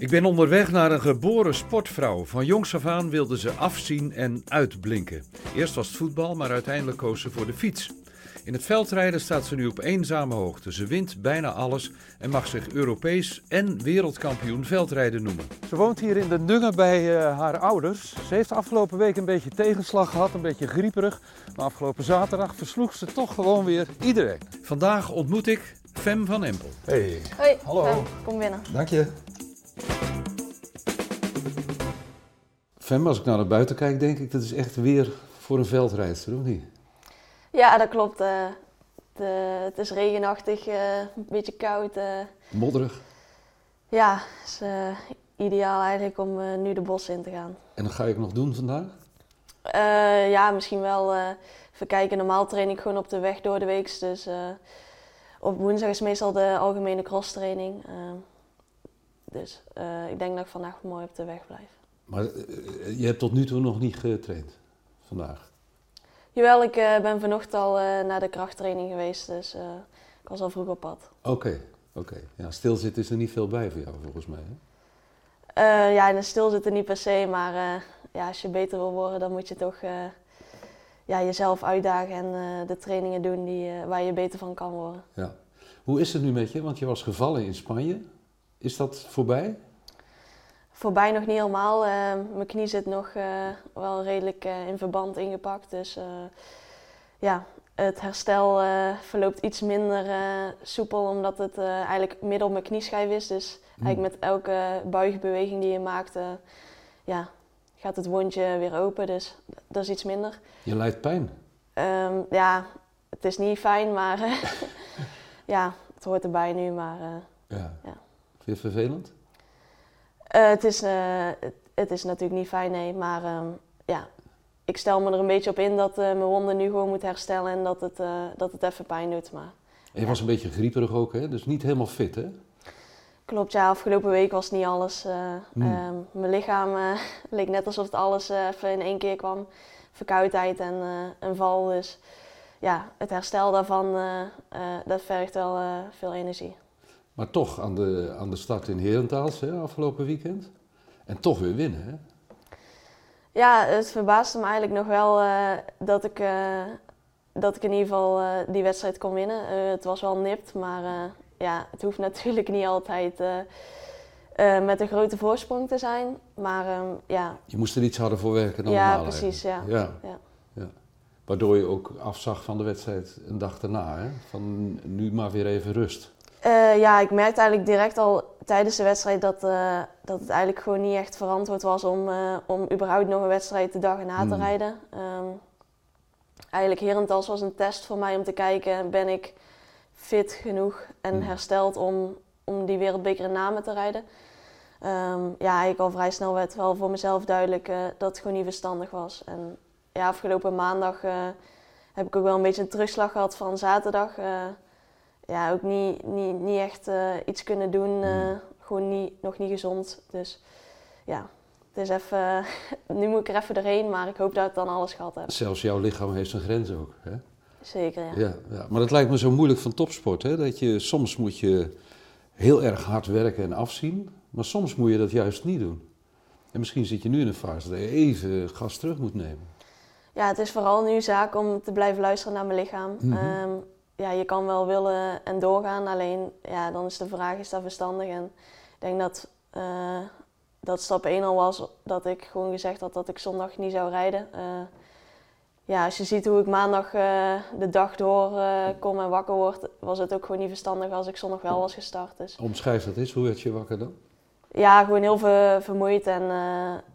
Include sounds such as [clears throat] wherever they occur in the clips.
Ik ben onderweg naar een geboren sportvrouw. Van jongs af aan wilde ze afzien en uitblinken. Eerst was het voetbal, maar uiteindelijk koos ze voor de fiets. In het veldrijden staat ze nu op eenzame hoogte. Ze wint bijna alles en mag zich Europees en wereldkampioen veldrijden noemen. Ze woont hier in de Dungen bij uh, haar ouders. Ze heeft afgelopen week een beetje tegenslag gehad, een beetje grieperig. Maar afgelopen zaterdag versloeg ze toch gewoon weer iedereen. Vandaag ontmoet ik Fem van Empel. Hey. Hoi, Hallo. Fem, kom binnen. Dank je. Fem, als ik naar buiten kijk, denk ik dat is echt weer voor een veldrijdster, of niet? Ja, dat klopt. eh, de, het is regenachtig, eh, een beetje koud. eh. Modderig. ja, het is ideaal eigenlijk om nu de bos in te gaan. En dat ga ik nog doen vandaag? Ja, misschien wel even kijken. Normaal train ik gewoon op de weg door de week. Dus op woensdag is meestal de algemene crosstraining. eh dus eh, ik denk dat ik vandaag mooi op de weg blijf. Maar eh, je hebt tot nu toe nog niet getraind vandaag. Jawel, ik eh, ben vanochtend al eh, naar de krachttraining geweest. Dus eh, ik was al vroeg op pad. Oké, oké. Ja, stilzitten is er niet veel bij voor jou volgens mij. Hè? Eh, ja, in de stilzitten niet per se, maar eh, ja, als je beter wil worden, dan moet je toch eh, ja, jezelf uitdagen en eh, de trainingen doen die, eh, waar je beter van kan worden. Ja. Hoe is het nu met je? Want je was gevallen in Spanje. Is dat voorbij? Voorbij nog niet helemaal. eh, mijn knie zit nog eh, wel redelijk eh, in verband ingepakt. Dus ja, het herstel verloopt iets minder soepel, omdat het eigenlijk midden op mijn knieschijf is. Dus eigenlijk met elke buigbeweging die je maakt, ja, gaat het wondje weer open. Dus dat is iets minder. Je lijdt pijn. Ehm, ja, het is niet fijn, maar [laughs] ja, het hoort erbij nu. Maar Ja. Ja. Vind je het vervelend? eh, het, is, eh, het, is natuurlijk niet fijn, nee. Maar ehm, ja, ik stel me er een beetje op in dat eh, mijn wonden nu gewoon moet herstellen en dat het, dat het even pijn doet. Maar En je was een beetje grieperig ook, hè? Dus niet helemaal fit, hè? klopt, ja, afgelopen week was niet alles. Hmm. ehm, mijn lichaam [laughs] leek net alsof het alles even in één keer kwam. Verkoudheid en een val. Dus ja, het herstel daarvan, dat vergt wel veel energie. Maar toch aan de, aan de start in Herentals, hè, afgelopen weekend. En toch weer winnen, hè? Ja, het verbaasde me eigenlijk nog wel eh, dat, ik, eh, dat ik in ieder geval eh, die wedstrijd kon winnen. Het was wel nipt, maar ja, het hoeft [laughs] natuurlijk niet altijd met een grote voorsprong te zijn. Maar ehm, ja, Je moest er iets harder voor werken dan Ja, normaal precies, eigenlijk. Ja. Ja. ja. Waardoor je ook afzag van de wedstrijd een dag daarna, hè? Van nu maar weer even rust. Eh, ja, ik merkte eigenlijk direct al tijdens de wedstrijd dat, eh, dat het eigenlijk gewoon niet echt verantwoord was om, eh, om überhaupt nog een wedstrijd de dag erna te Hmm. rijden. Ehm, eigenlijk Herentals was een test voor mij om te kijken, ben ik fit genoeg en Hmm. hersteld om, om die wereldbeker in namen te rijden. Ehm, ja, eigenlijk al vrij snel werd wel voor mezelf duidelijk dat het gewoon niet verstandig was. En ja, afgelopen maandag heb ik ook wel een beetje een terugslag gehad van zaterdag. Eh, ja, ook niet, niet, niet echt eh, iets kunnen doen. eh, Hmm. gewoon niet, nog niet gezond. Dus ja, het is even, [laughs] nu moet ik er even doorheen, maar ik hoop dat ik dan alles gehad heb. Zelfs jouw lichaam heeft zijn grens ook, hè? Zeker, ja. Ja, ja, maar dat lijkt me zo moeilijk van topsport. Hè? Dat je, soms moet je heel erg hard werken en afzien, maar soms moet je dat juist niet doen. En misschien zit je nu in een fase dat je even gas terug moet nemen. Ja, het is vooral nu zaak om te blijven luisteren naar mijn lichaam. Mhm. Ehm, ja, je kan wel willen en doorgaan, alleen ja, dan is de vraag, is dat verstandig? En ik denk dat, eh, dat stap 1 al was dat ik gewoon gezegd had dat ik zondag niet zou rijden. Eh, ja, als je ziet hoe ik maandag eh, de dag door kom en wakker word, was het ook gewoon niet verstandig als ik zondag wel was gestart. Dus Omschrijf dat eens, hoe werd je wakker dan? ja, gewoon heel veel vermoeid en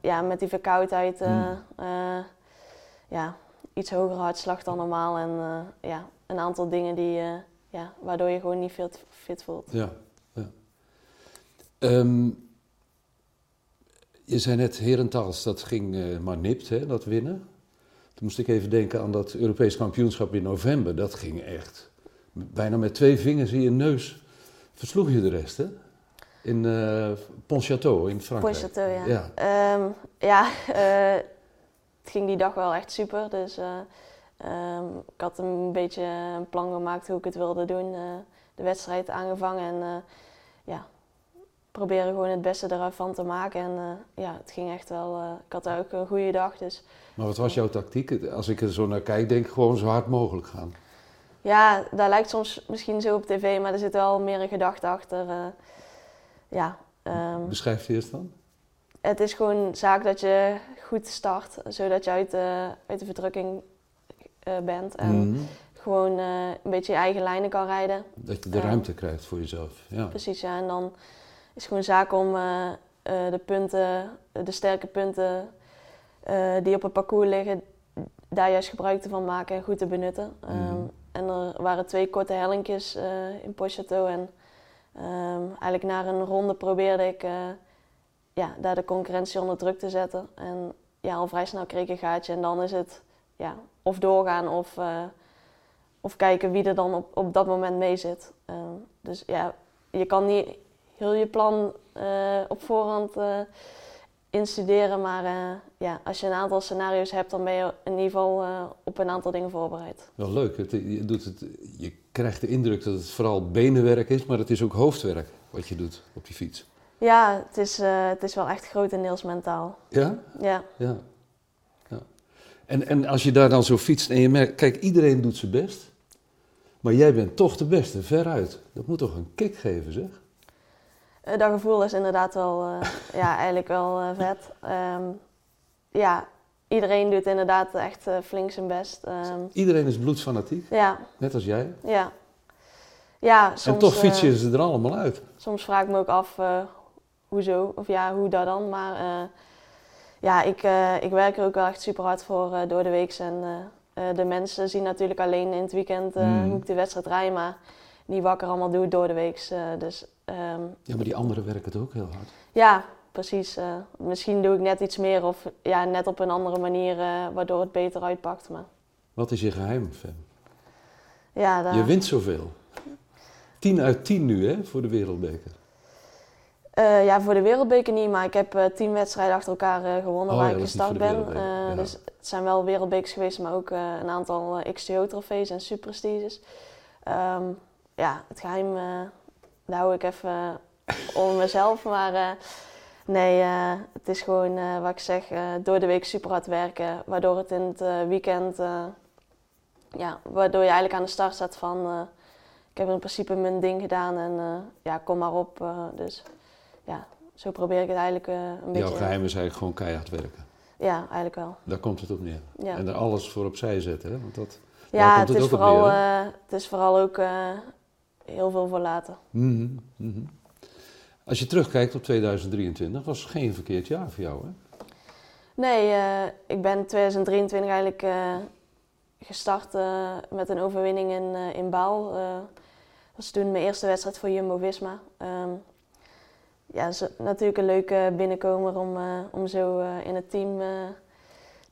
ja, met die verkoudheid. Hmm. ja, iets hogere hartslag dan normaal en ja, een aantal dingen die, eh, ja, waardoor je gewoon niet veel fit voelt. Ja, ja. Ehm, je zei net Herentals, dat ging eh, maar nipt, hè, dat winnen. Toen moest ik even denken aan dat Europees kampioenschap in november. Dat ging echt bijna met twee vingers in je neus. Versloeg je de rest, hè? In eh Pontchâteau in Frankrijk. Pontchâteau, ja. Ja. Ehm, ja, [laughs] het ging die dag wel echt super. Dus eh, ehm, ik had een beetje een plan gemaakt hoe ik het wilde doen. eh, de wedstrijd aangevangen en eh, ja, proberen gewoon het beste ervan te maken. En eh, ja, het ging echt wel. ik had ook een goede dag. Dus Maar wat was jouw tactiek? Als ik er zo naar kijk, denk ik gewoon zo hard mogelijk gaan. ja, dat lijkt soms misschien zo op tv, maar er zit wel meer een gedachte achter. ja, ehm, Beschrijf je eerst dan? het is gewoon zaak dat je goed start, zodat je uit de, uit de verdrukking bent. En Mhm. gewoon eh, een beetje je eigen lijnen kan rijden. Dat je de ruimte krijgt voor jezelf. Ja. Precies, ja. En dan is het gewoon zaak om eh, eh, de punten, de sterke punten eh, die op het parcours liggen, daar juist gebruik van maken en goed te benutten. Ehm, Mhm. en er waren twee korte hellinkjes eh, in Pochateau. En ehm, eigenlijk na een ronde probeerde ik eh, ja, daar de concurrentie onder druk te zetten. En ja, al vrij snel kreeg ik een gaatje. En dan is het ja, of doorgaan of, eh, of kijken wie er dan op, op dat moment mee zit. Ehm, dus ja, je kan niet heel je plan eh, op voorhand eh, instuderen. Maar eh, ja, als je een aantal scenario's hebt, dan ben je in ieder geval eh, op een aantal dingen voorbereid. Wel leuk. Het, je, doet het, je krijgt de indruk dat het vooral benenwerk is, maar het is ook hoofdwerk wat je doet op die fiets. Ja, het is, eh, het is wel echt grotendeels mentaal. Ja, Ja. ja. En, en als je daar dan zo fietst en je merkt, kijk, iedereen doet zijn best, maar jij bent toch de beste, veruit. Dat moet toch een kick geven, zeg? Eh, dat gevoel is inderdaad wel, eh, [laughs] ja, eigenlijk wel eh, vet. Ehm, ja, iedereen doet inderdaad echt flink zijn best. Ehm, Iedereen is bloedfanatiek, ja, net als jij. ja. Ja, soms, en toch fietsen ze er allemaal uit. soms vraag ik me ook af, hoezo? Of ja, hoe dat dan? Maar ja, ik, eh, ik werk er ook wel echt super hard voor eh, door de week. En eh, de mensen zien natuurlijk alleen in het weekend Mm. hoe ik de wedstrijd rij, maar niet wat ik er allemaal doe door de week. dus ehm, Ja, maar die anderen werken het ook heel hard. ja, precies. misschien doe ik net iets meer of ja, net op een andere manier, waardoor het beter uitpakt. Maar Wat is je geheim, Fem? ja, daar- Je wint zoveel. 10 uit 10 nu, hè, voor de wereldbeker. Eh, ja, voor de wereldbeker niet, maar ik heb eh, tien wedstrijden achter elkaar eh, gewonnen Oh waar ja, ik gestart ben. ja. Dus het zijn wel wereldbekers geweest, maar ook een aantal XTO-trofees en superprestiges. Ehm, ja, het geheim, eh daar hou ik even [laughs] onder mezelf. Maar nee, het is gewoon wat ik zeg, door de week super hard werken. Waardoor het in het weekend, ja, waardoor je eigenlijk aan de start staat van... ik heb in principe mijn ding gedaan en ja, kom maar op. dus ja, zo probeer ik het eigenlijk eh, een beetje... Jouw geheim is eigenlijk gewoon keihard werken. Ja, eigenlijk wel. Daar komt het op neer. Ja, En er alles voor opzij zetten, hè? Want dat... ja het, het is vooral, neer, eh, het is vooral ook eh, heel veel voor later. Mhm, mhm. Als je terugkijkt op 2023, was het geen verkeerd jaar voor jou, hè? Nee, ik ben in 2023 eigenlijk gestart met een overwinning in, in Baal. Dat was toen mijn eerste wedstrijd voor Jumbo-Visma. Ehm, ja, zo- natuurlijk een leuke binnenkomer om, eh, om zo eh, in het team, eh,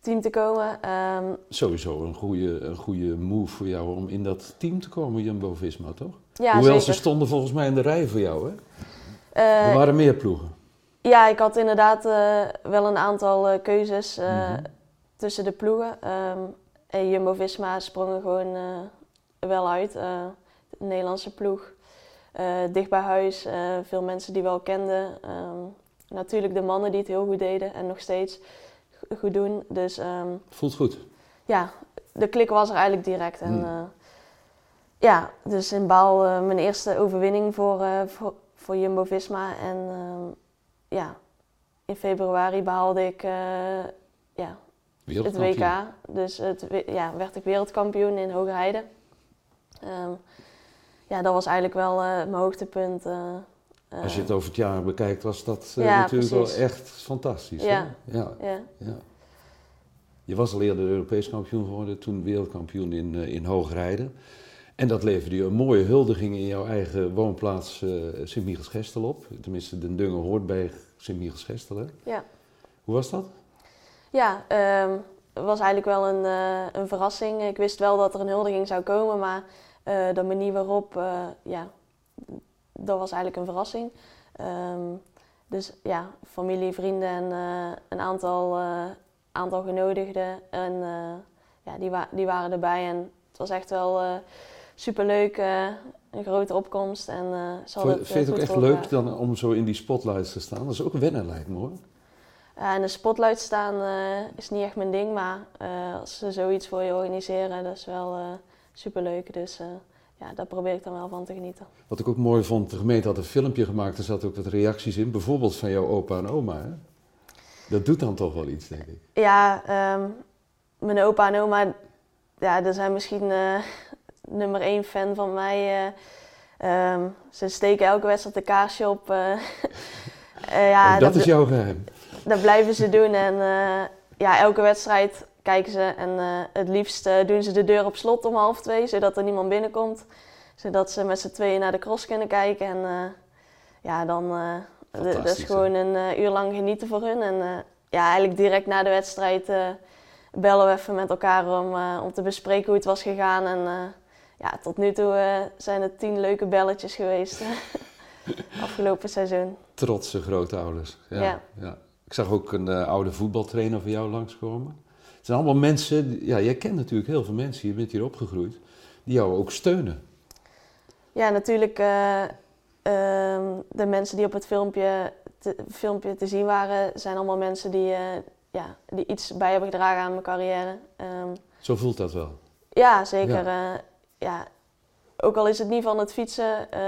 team te komen. Ehm, Sowieso een goede, een goede move voor jou om in dat team te komen, Jumbo-Visma, toch? ja, Hoewel zeker. ze stonden volgens mij in de rij voor jou, hè? Er waren meer ploegen. Ja, ik had inderdaad wel een aantal keuzes Mhm. tussen de ploegen. Ehm, en Jumbo-Visma sprong er gewoon wel uit. De Nederlandse ploeg. Eh, dicht bij huis, eh, veel mensen die wel kenden. Ehm, natuurlijk de mannen die het heel goed deden en nog steeds go- goed doen. Dus ehm, Voelt goed. ja, de klik was er eigenlijk direct. En, Hmm. eh, ja, dus in Baal mijn eerste overwinning voor, voor, voor Jumbo-Visma. En ehm, ja, in februari behaalde ik ja, het. WK. Dus het, ja, werd ik wereldkampioen in Hogerheide. Ehm, ja, dat was eigenlijk wel eh, mijn hoogtepunt. eh, eh, Als je het over het jaar bekijkt, was dat Ja, natuurlijk precies. wel echt fantastisch. Ja. Ja, ja. Je was al eerder Europees kampioen geworden, toen wereldkampioen in, in Hoogrijden. En dat leverde je een mooie huldiging in jouw eigen woonplaats eh Sint-Michels-Gestel op. Tenminste, Den Dungen hoort bij Sint-Michels-Gestel. Ja. Hoe was dat? Ja, ehm, het was eigenlijk wel een, een verrassing. Ik wist wel dat er een huldiging zou komen, maar eh, de manier waarop, eh, ja, dat was eigenlijk een verrassing. Ehm, dus ja, familie, vrienden en eh, een aantal, aantal genodigden. En ja, die, wa die waren erbij en het was echt wel super superleuk. een grote opkomst. En zal vind je het ook echt leuk dan om zo in die spotlights te staan? Dat is ook wennen lijkt me hoor. Ja, in de spotlight staan is niet echt mijn ding, maar als ze zoiets voor je organiseren, dat is wel superleuk. Dus eh, ja, daar probeer ik dan wel van te genieten. Wat ik ook mooi vond, de gemeente had een filmpje gemaakt, er zaten ook wat reacties in, bijvoorbeeld van jouw opa en oma. Hè? Dat doet dan toch wel iets, denk ik. Ja, ehm, mijn opa en oma, ja, dat zijn misschien eh, nummer één fan van mij. eh. Ehm, ze steken elke wedstrijd een kaarsje op. [laughs] ja, dat dat, is jouw geheim. dat blijven ze doen. En ja, elke wedstrijd kijken ze. En eh, het liefst eh, doen ze de deur op slot om half twee, zodat er niemand binnenkomt. Zodat ze met z'n tweeën naar de cross kunnen kijken. En eh, ja, dan dat is gewoon een uur lang genieten voor hun. En ja, eigenlijk direct na de wedstrijd bellen we even met elkaar om, om te bespreken hoe het was gegaan. En ja, tot nu toe zijn het tien leuke belletjes geweest. [laughs] Afgelopen seizoen. Trotse grootouders. Ja, Ja. ja. Ik zag ook een oude voetbaltrainer van jou langskomen. Het zijn allemaal mensen, ja, jij kent natuurlijk heel veel mensen, je bent hier opgegroeid, die jou ook steunen. Ja, natuurlijk eh, ehm, de mensen die op het filmpje te, filmpje te zien waren, zijn allemaal mensen die, eh, ja, die iets bij hebben gedragen aan mijn carrière. Ehm, Zo voelt dat wel. ja, zeker. Ja. ja, ook al is het niet van het fietsen, eh,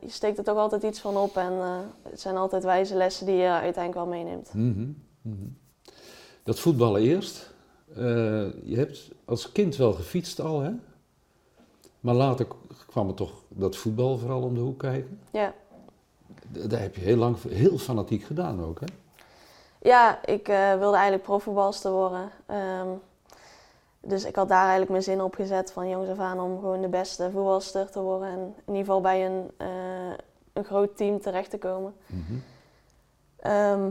je steekt er toch altijd iets van op. En eh, het zijn altijd wijze lessen die je uiteindelijk wel meeneemt. Mhm, mhm. Dat voetballen eerst. Eh, je hebt als kind wel gefietst al, hè? Maar later kwam er toch dat voetbal vooral om de hoek kijken. Ja. D- Daar heb je heel lang heel fanatiek gedaan ook, hè? Ja, ik eh, wilde eigenlijk profvoetbalster worden. Ehm, dus ik had daar eigenlijk mijn zin op gezet van jongs af aan om gewoon de beste voetbalster te worden. En in ieder geval bij een, eh, een groot team terecht te komen. Mhm. Ehm,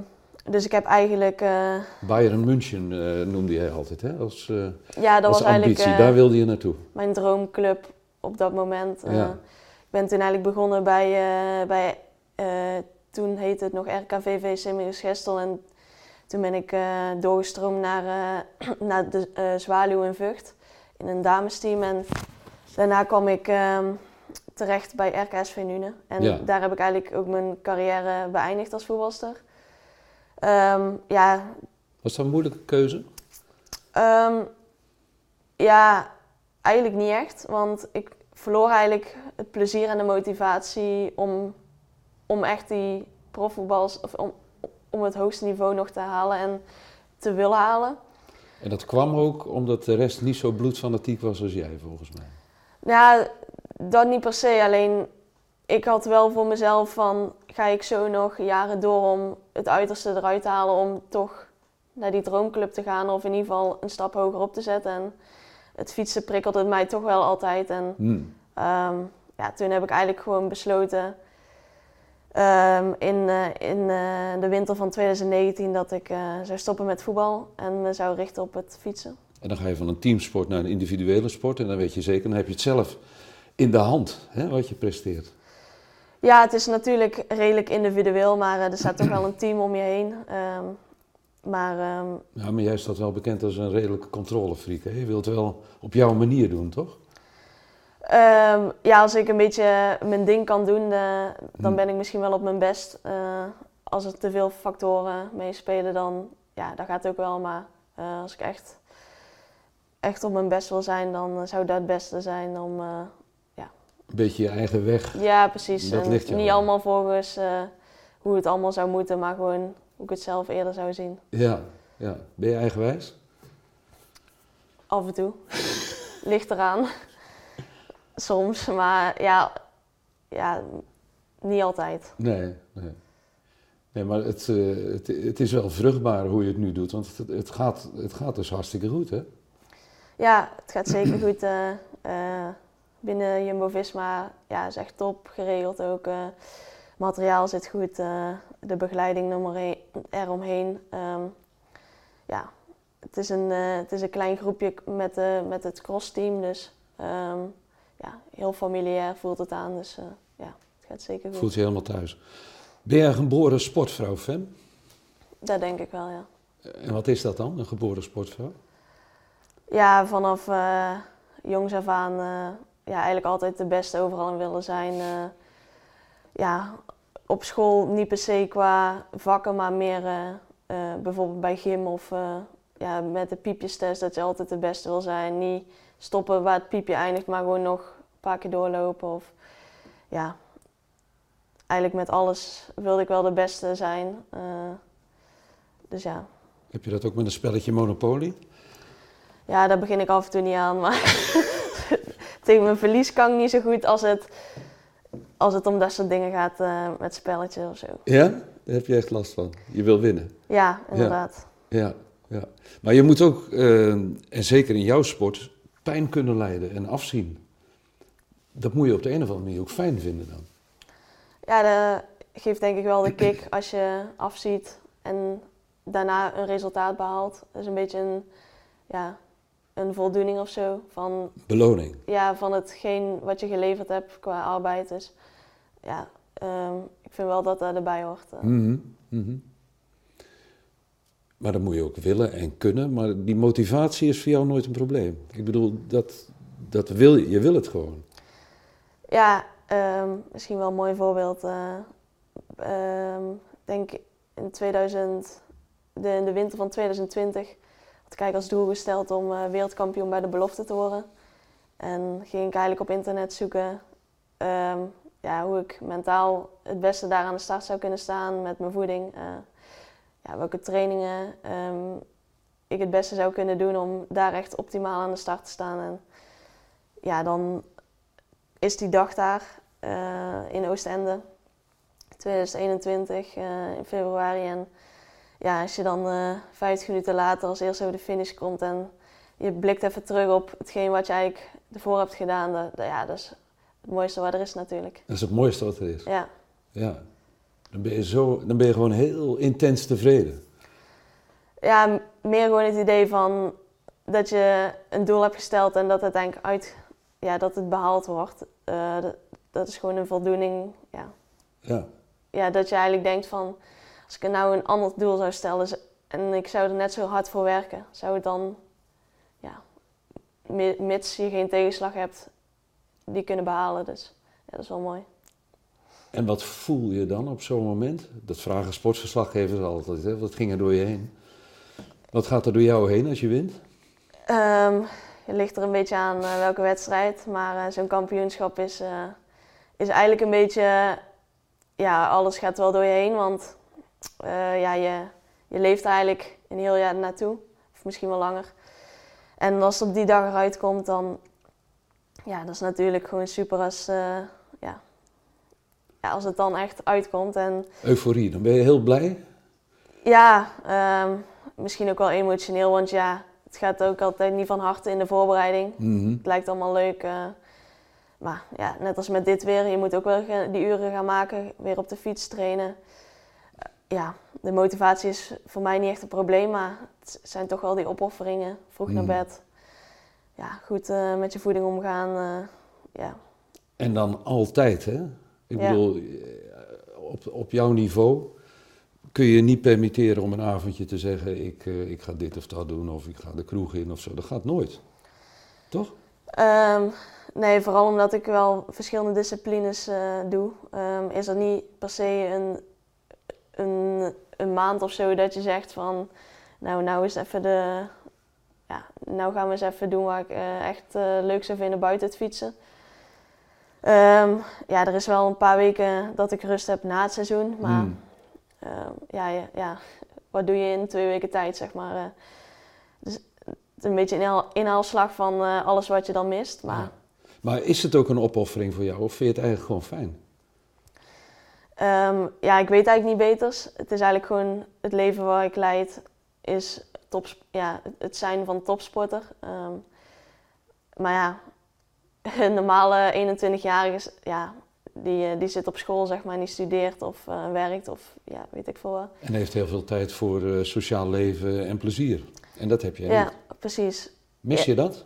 dus ik heb eigenlijk, eh, Bayern München eh, noemde jij altijd, hè? Als, eh, ja, dat als was eigenlijk ambitie, daar wilde je naartoe. mijn droomclub op dat moment. Ja. Ik ben toen eigenlijk begonnen bij, bij toen heette het nog RKVV Simius Gestel. En toen ben ik doorgestroomd naar, [clears throat] naar de Zwaluw in Vught in een damesteam. En daarna kwam ik ehm, terecht bij RKSV Nune. En Ja. daar heb ik eigenlijk ook mijn carrière beëindigd als voetbalster. Ehm, ja, Was dat een moeilijke keuze? Ehm, ja, eigenlijk niet echt. Want ik verloor eigenlijk het plezier en de motivatie om, om echt die profvoetbals, of om, om het hoogste niveau nog te halen en te willen halen. En dat kwam ook omdat de rest niet zo bloedfanatiek was als jij, volgens mij. Ja, dat niet per se. Alleen ik had wel voor mezelf van, ga ik zo nog jaren door om het uiterste eruit te halen om toch naar die droomclub te gaan of in ieder geval een stap hoger op te zetten. En het fietsen prikkelde het mij toch wel altijd. En Hmm. Ehm, ja, toen heb ik eigenlijk gewoon besloten ehm, in, eh, in eh, de winter van 2019 dat ik eh, zou stoppen met voetbal en me zou richten op het fietsen. En dan ga je van een teamsport naar een individuele sport. En dan weet je zeker, dan heb je het zelf in de hand, hè, wat je presteert. Ja, het is natuurlijk redelijk individueel, maar eh, er staat toch wel een team om je heen. Ehm, maar ehm, Ja, maar jij staat wel bekend als een redelijke controlefreak. Hè? Je wilt het wel op jouw manier doen, toch? ehm, ja, als ik een beetje mijn ding kan doen, eh, dan Hmm. ben ik misschien wel op mijn best. Eh, als er te veel factoren meespelen, dan, ja, dan gaat het ook wel. Maar als ik echt, echt op mijn best wil zijn, dan zou dat het beste zijn om... Een beetje je eigen weg. ja, precies. Dat En ligt jou niet allemaal volgens eh, hoe het allemaal zou moeten, maar gewoon hoe ik het zelf eerder zou zien. Ja, ja. Ben je eigenwijs? Af en toe. [laughs] Ligt eraan. Soms, maar ja, ja, niet altijd. Nee, nee. Nee, maar het, eh, het, het is wel vruchtbaar hoe je het nu doet. Want het, het, gaat, het gaat dus hartstikke goed, hè? Ja, het gaat zeker goed eh, binnen Jumbo-Visma. Ja, is echt top geregeld ook. eh materiaal zit goed, eh, de begeleiding nummer eromheen. Ehm, ja, het is, een, eh, het is een klein groepje met, met het crossteam, dus ehm, ja, heel familiair voelt het aan. Dus ja, het gaat zeker goed. Voelt je helemaal thuis. Ben jij een geboren sportvrouw, Fem? Dat denk ik wel, ja. En wat is dat dan, een geboren sportvrouw? Ja, vanaf jongs af aan ja, eigenlijk altijd de beste overal in willen zijn. Eh, ja, op school niet per se qua vakken, maar meer eh, eh, bijvoorbeeld bij gym of ja, met de piepjestest dat je altijd de beste wil zijn. Niet stoppen waar het piepje eindigt, maar gewoon nog een paar keer doorlopen. Of, ja, eigenlijk met alles wilde ik wel de beste zijn. dus ja. Heb je dat ook met een spelletje Monopoly? Ja, daar begin ik af en toe niet aan. Maar [laughs] tegen mijn verlies kan ik niet zo goed als het, als het om dat soort dingen gaat uh, met spelletjes of zo. Ja? Daar heb je echt last van. Je wil winnen. Ja, inderdaad. Ja, ja. Maar je moet ook, uh, en zeker in jouw sport, pijn kunnen leiden en afzien. Dat moet je op de een of andere manier ook fijn vinden dan. Ja, dat geeft denk ik wel de kick [clears throat] als je afziet en daarna een resultaat behaalt. Dat is een beetje een, ja, een voldoening of zo. Van, Beloning? Ja, van hetgeen wat je geleverd hebt qua arbeid. Dus ja, um, ik vind wel dat dat erbij hoort. Mm -hmm. Maar dat moet je ook willen en kunnen. Maar die motivatie is voor jou nooit een probleem. Ik bedoel, dat, dat wil je, je wil het gewoon. Ja, um, misschien wel een mooi voorbeeld. Uh, um, denk in 2000, de, in de winter van 2020 had ik als doel gesteld om uh, wereldkampioen bij de belofte te worden. En ging ik eigenlijk op internet zoeken um, ja, hoe ik mentaal het beste daar aan de start zou kunnen staan met mijn voeding. Uh, ja, welke trainingen um, ik het beste zou kunnen doen om daar echt optimaal aan de start te staan. En ja, dan is die dag daar uh, in Oostende, 2021 in februari. En ja, als je dan uh, vijf minuten later als eerste over de finish komt en je blikt even terug op hetgeen wat je eigenlijk ervoor hebt gedaan, dat, ja, dat is het mooiste wat er is natuurlijk. Dat is het mooiste wat er is. Ja. Ja. Dan ben je, zo, dan ben je gewoon heel intens tevreden. Ja, meer gewoon het idee van dat je een doel hebt gesteld en dat het uiteindelijk uit, ja, dat het behaald wordt. Uh, dat, dat, is gewoon een voldoening. Ja. Ja. ja, dat je eigenlijk denkt van als ik nou een ander doel zou stellen en ik zou er net zo hard voor werken, zou het dan, ja, mits je geen tegenslag hebt, die kunnen behalen. Dus ja, dat is wel mooi. En wat voel je dan op zo'n moment? Dat vragen sportverslaggevers altijd, hè? wat ging er door je heen? Wat gaat er door jou heen als je wint? Um, het ligt er een beetje aan uh, welke wedstrijd, maar uh, zo'n kampioenschap is, uh, is eigenlijk een beetje, ja, alles gaat wel door je heen, want uh, ja, je, je leeft eigenlijk een heel jaar naartoe. Of misschien wel langer. En als het op die dag eruit komt, dan... Ja, dat is natuurlijk gewoon super als... Uh, ja, ja, als het dan echt uitkomt. En, Euforie, dan ben je heel blij? Ja, um, misschien ook wel emotioneel. Want ja, het gaat ook altijd niet van harte in de voorbereiding. Mm -hmm. Het lijkt allemaal leuk. Uh, maar ja, net als met dit weer, je moet ook wel die uren gaan maken. Weer op de fiets trainen ja, de motivatie is voor mij niet echt een probleem, maar het zijn toch wel die opofferingen. Vroeg naar hmm. bed. Ja, goed uh, met je voeding omgaan. Uh, ja. En dan altijd, hè? Ik bedoel, eh, op, op jouw niveau kun je niet permitteren om een avondje te zeggen: ik, uh, ik ga dit of dat doen, of ik ga de kroeg in of zo. Dat gaat nooit. Toch? Um, nee, vooral omdat ik wel verschillende disciplines doe, um, is er niet per se een een, een maand of zo dat je zegt van, nou, nou is even de, ja, nou gaan we eens even doen waar ik uh, echt uh, leuk zou vinden buiten het fietsen. Um, ja, er is wel een paar weken dat ik rust heb na het seizoen, maar mm. uh, ja, ja, ja, wat doe je in twee weken tijd, zeg maar. Uh, dus een beetje een inhaalslag van alles wat je dan mist. Maar... Ja. maar is het ook een opoffering voor jou of vind je het eigenlijk gewoon fijn? Um, ja, ik weet eigenlijk niet beters. Het is eigenlijk gewoon het leven waar ik leid, is top, ja, het zijn van topsporter. Um, maar ja, [laughs] een normale 21-jarige, ja, die, eh, die zit op school, zeg maar, en die studeert of uh, werkt of ja, weet ik veel wat. En heeft heel veel tijd voor uh, sociaal leven en plezier. En dat heb je ja, niet. Precies. Mis je dat?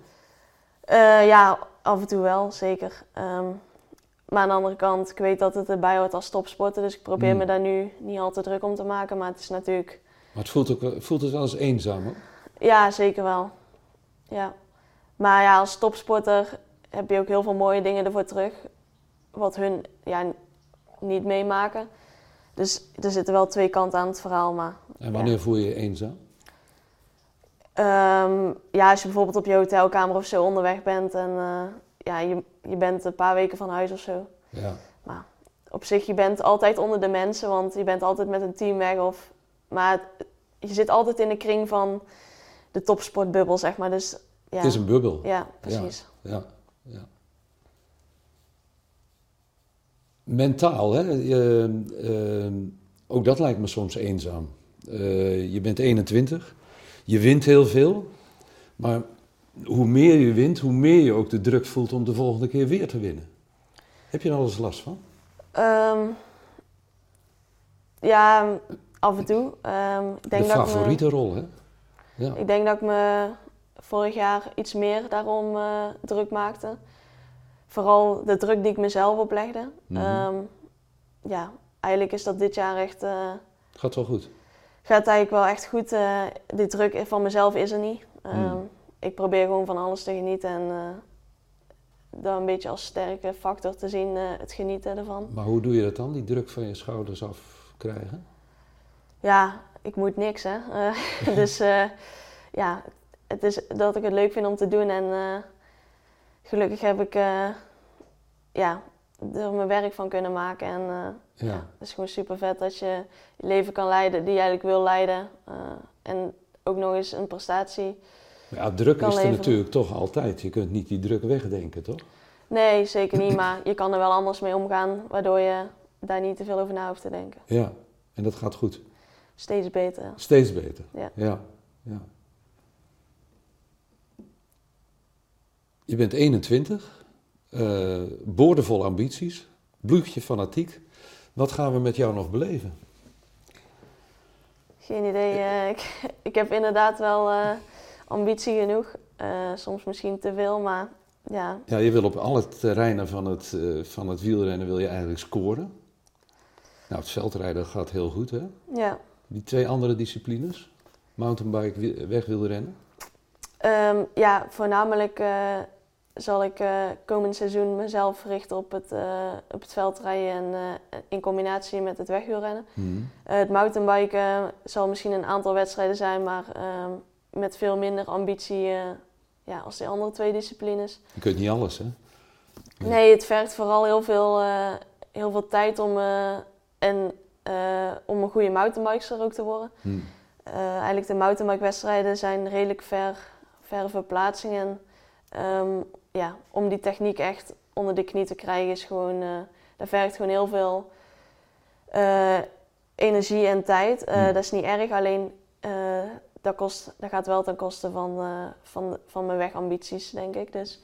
Uh, ja, af en toe wel, zeker. Um, maar aan de andere kant, ik weet dat het erbij hoort als topsporter. Dus ik probeer mm. me daar nu niet al te druk om te maken. Maar het is natuurlijk... Maar het voelt, ook, voelt het wel eens eenzaam, hoor? Ja, zeker wel. Ja. Maar ja, als topsporter heb je ook heel veel mooie dingen ervoor terug. Wat hun ja, niet meemaken. Dus er zitten wel twee kanten aan het verhaal. Maar, en wanneer voel je je eenzaam? Ehm, ja, als je bijvoorbeeld op je hotelkamer of zo onderweg bent en uh, ja, je, je bent een paar weken van huis of zo. Ja. Maar op zich, je bent altijd onder de mensen, want je bent altijd met een team weg. Of, maar je zit altijd in de kring van de topsportbubbel, zeg maar. Dus, ja. Het is een bubbel. Ja, precies. Ja, ja. Mentaal, hè? Je, uh, ook dat lijkt me soms eenzaam. Uh, je bent 21, je wint heel veel, maar hoe meer je wint, hoe meer je ook de druk voelt om de volgende keer weer te winnen. Heb je er alles last van? Um, ja, af en toe. Um, ik denk de favoriete me, rol, hè? Ja. Ik denk dat ik me vorig jaar iets meer daarom uh, druk maakte. Vooral de druk die ik mezelf oplegde. Mm -hmm. ja, eigenlijk is dat dit jaar echt... Uh, gaat wel goed? Gaat eigenlijk wel echt goed. Uh, die druk van mezelf is er niet. Mm. Ik probeer gewoon van alles te genieten en dat een beetje als sterke factor te zien, het genieten ervan. Maar hoe doe je dat dan, die druk van je schouders afkrijgen? Ja, ik moet niks, hè. [laughs] dus ja, het is dat ik het leuk vind om te doen. En uh, gelukkig heb ik uh, ja, er mijn werk van kunnen maken. En uh, ja. ja. het is gewoon super vet dat je je leven kan leiden die je eigenlijk wil leiden. en ook nog eens een prestatie. Ja, druk is er natuurlijk toch altijd. Je kunt niet die druk wegdenken, toch? Nee, zeker niet. [clears throat] maar je kan er wel anders mee omgaan, waardoor je daar niet te veel over na hoeft te denken. Ja, en dat gaat goed. Steeds beter. Steeds beter. Ja. ja, ja. Je bent 21, uh, boordevol ambities, bloedje fanatiek. Wat gaan we met jou nog beleven? Geen idee. Uh, [laughs] ik, ik, heb inderdaad wel uh, ambitie genoeg. soms misschien te veel, maar ja. Ja, je wil op alle terreinen van het, van het wielrennen wil je eigenlijk scoren. Nou, het veldrijden gaat heel goed, hè? Ja. Die twee andere disciplines, mountainbike, wegwielrennen? Um, ja, voornamelijk zal ik komend seizoen mezelf richten op het, op het veldrijden en in combinatie met het wegwielrennen. Mm. het mountainbiken zal misschien een aantal wedstrijden zijn, maar ehm, met veel minder ambitie ja, als die andere twee disciplines. Je kunt niet alles, hè? Nee, nee het vergt vooral heel veel, heel veel tijd om, en, om een goede mountainbiker ook te worden. Mm. eigenlijk de mountainbike-wedstrijden zijn redelijk ver, verre verplaatsingen. Um, ja, om die techniek echt onder de knie te krijgen is gewoon, dat vergt gewoon heel veel energie en tijd. Uh, Dat is niet erg, alleen dat, kost, dat gaat wel ten koste van, van, van mijn wegambities, denk ik. Dus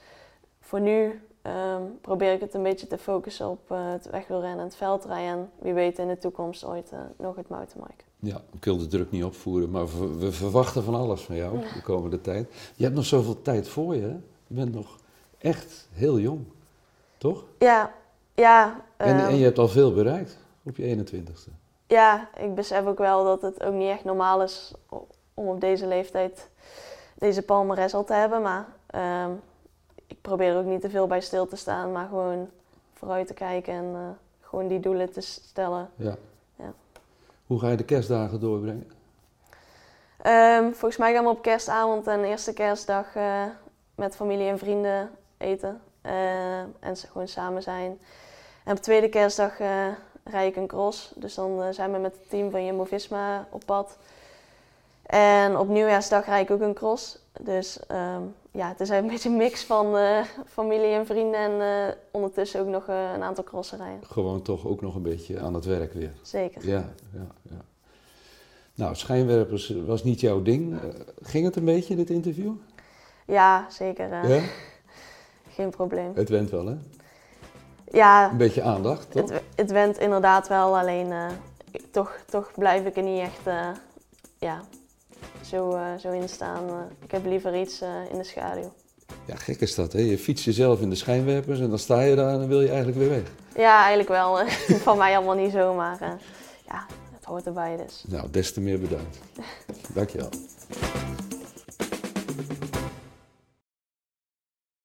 voor nu um, probeer ik het een beetje te focussen op het wegwielrennen en het veldrijden. En wie weet in de toekomst ooit nog het mountainbiken. Ja, ik wil de druk niet opvoeren, maar we, we verwachten van alles van jou de komende tijd. Je hebt nog zoveel tijd voor je, hè? Je bent nog echt heel jong, toch? Ja, ja. En, en je ehm, hebt al veel bereikt op je 21ste. Ja, ik besef ook wel dat het ook niet echt normaal is om op deze leeftijd deze palmares al te hebben. Maar um, ik probeer ook niet te veel bij stil te staan, maar gewoon vooruit te kijken en uh, gewoon die doelen te stellen. Ja. ja. Hoe ga je de kerstdagen doorbrengen? Um, volgens mij gaan we op kerstavond en eerste kerstdag uh, met familie en vrienden eten uh, en gewoon samen zijn. En op tweede kerstdag rijd ik een cross, dus dan zijn we met het team van Jumbo-Visma op pad. En op nieuwjaarsdag rijd ik ook een cross. Dus um, ja, het is een [laughs] beetje een mix van familie en vrienden en ondertussen ook nog een aantal crossen rijden. Gewoon toch ook nog een beetje aan het werk weer. Zeker. Ja, ja, ja. Nou, schijnwerpers was niet jouw ding. ging het een beetje, dit interview? Ja, zeker. Ja? [laughs] Geen probleem. Het went wel, hè? Ja. Een beetje aandacht, toch? Het, het went inderdaad wel, alleen toch, toch blijf ik er niet echt ja, zo, uh, zo in staan. ik heb liever iets in de schaduw. Ja, gek is dat, hè? Je fietst jezelf in de schijnwerpers en dan sta je daar en dan wil je eigenlijk weer weg. Ja, eigenlijk wel. [laughs] Van mij allemaal niet zo, maar ja, het hoort erbij dus. Nou, des te meer bedankt. Dankjewel.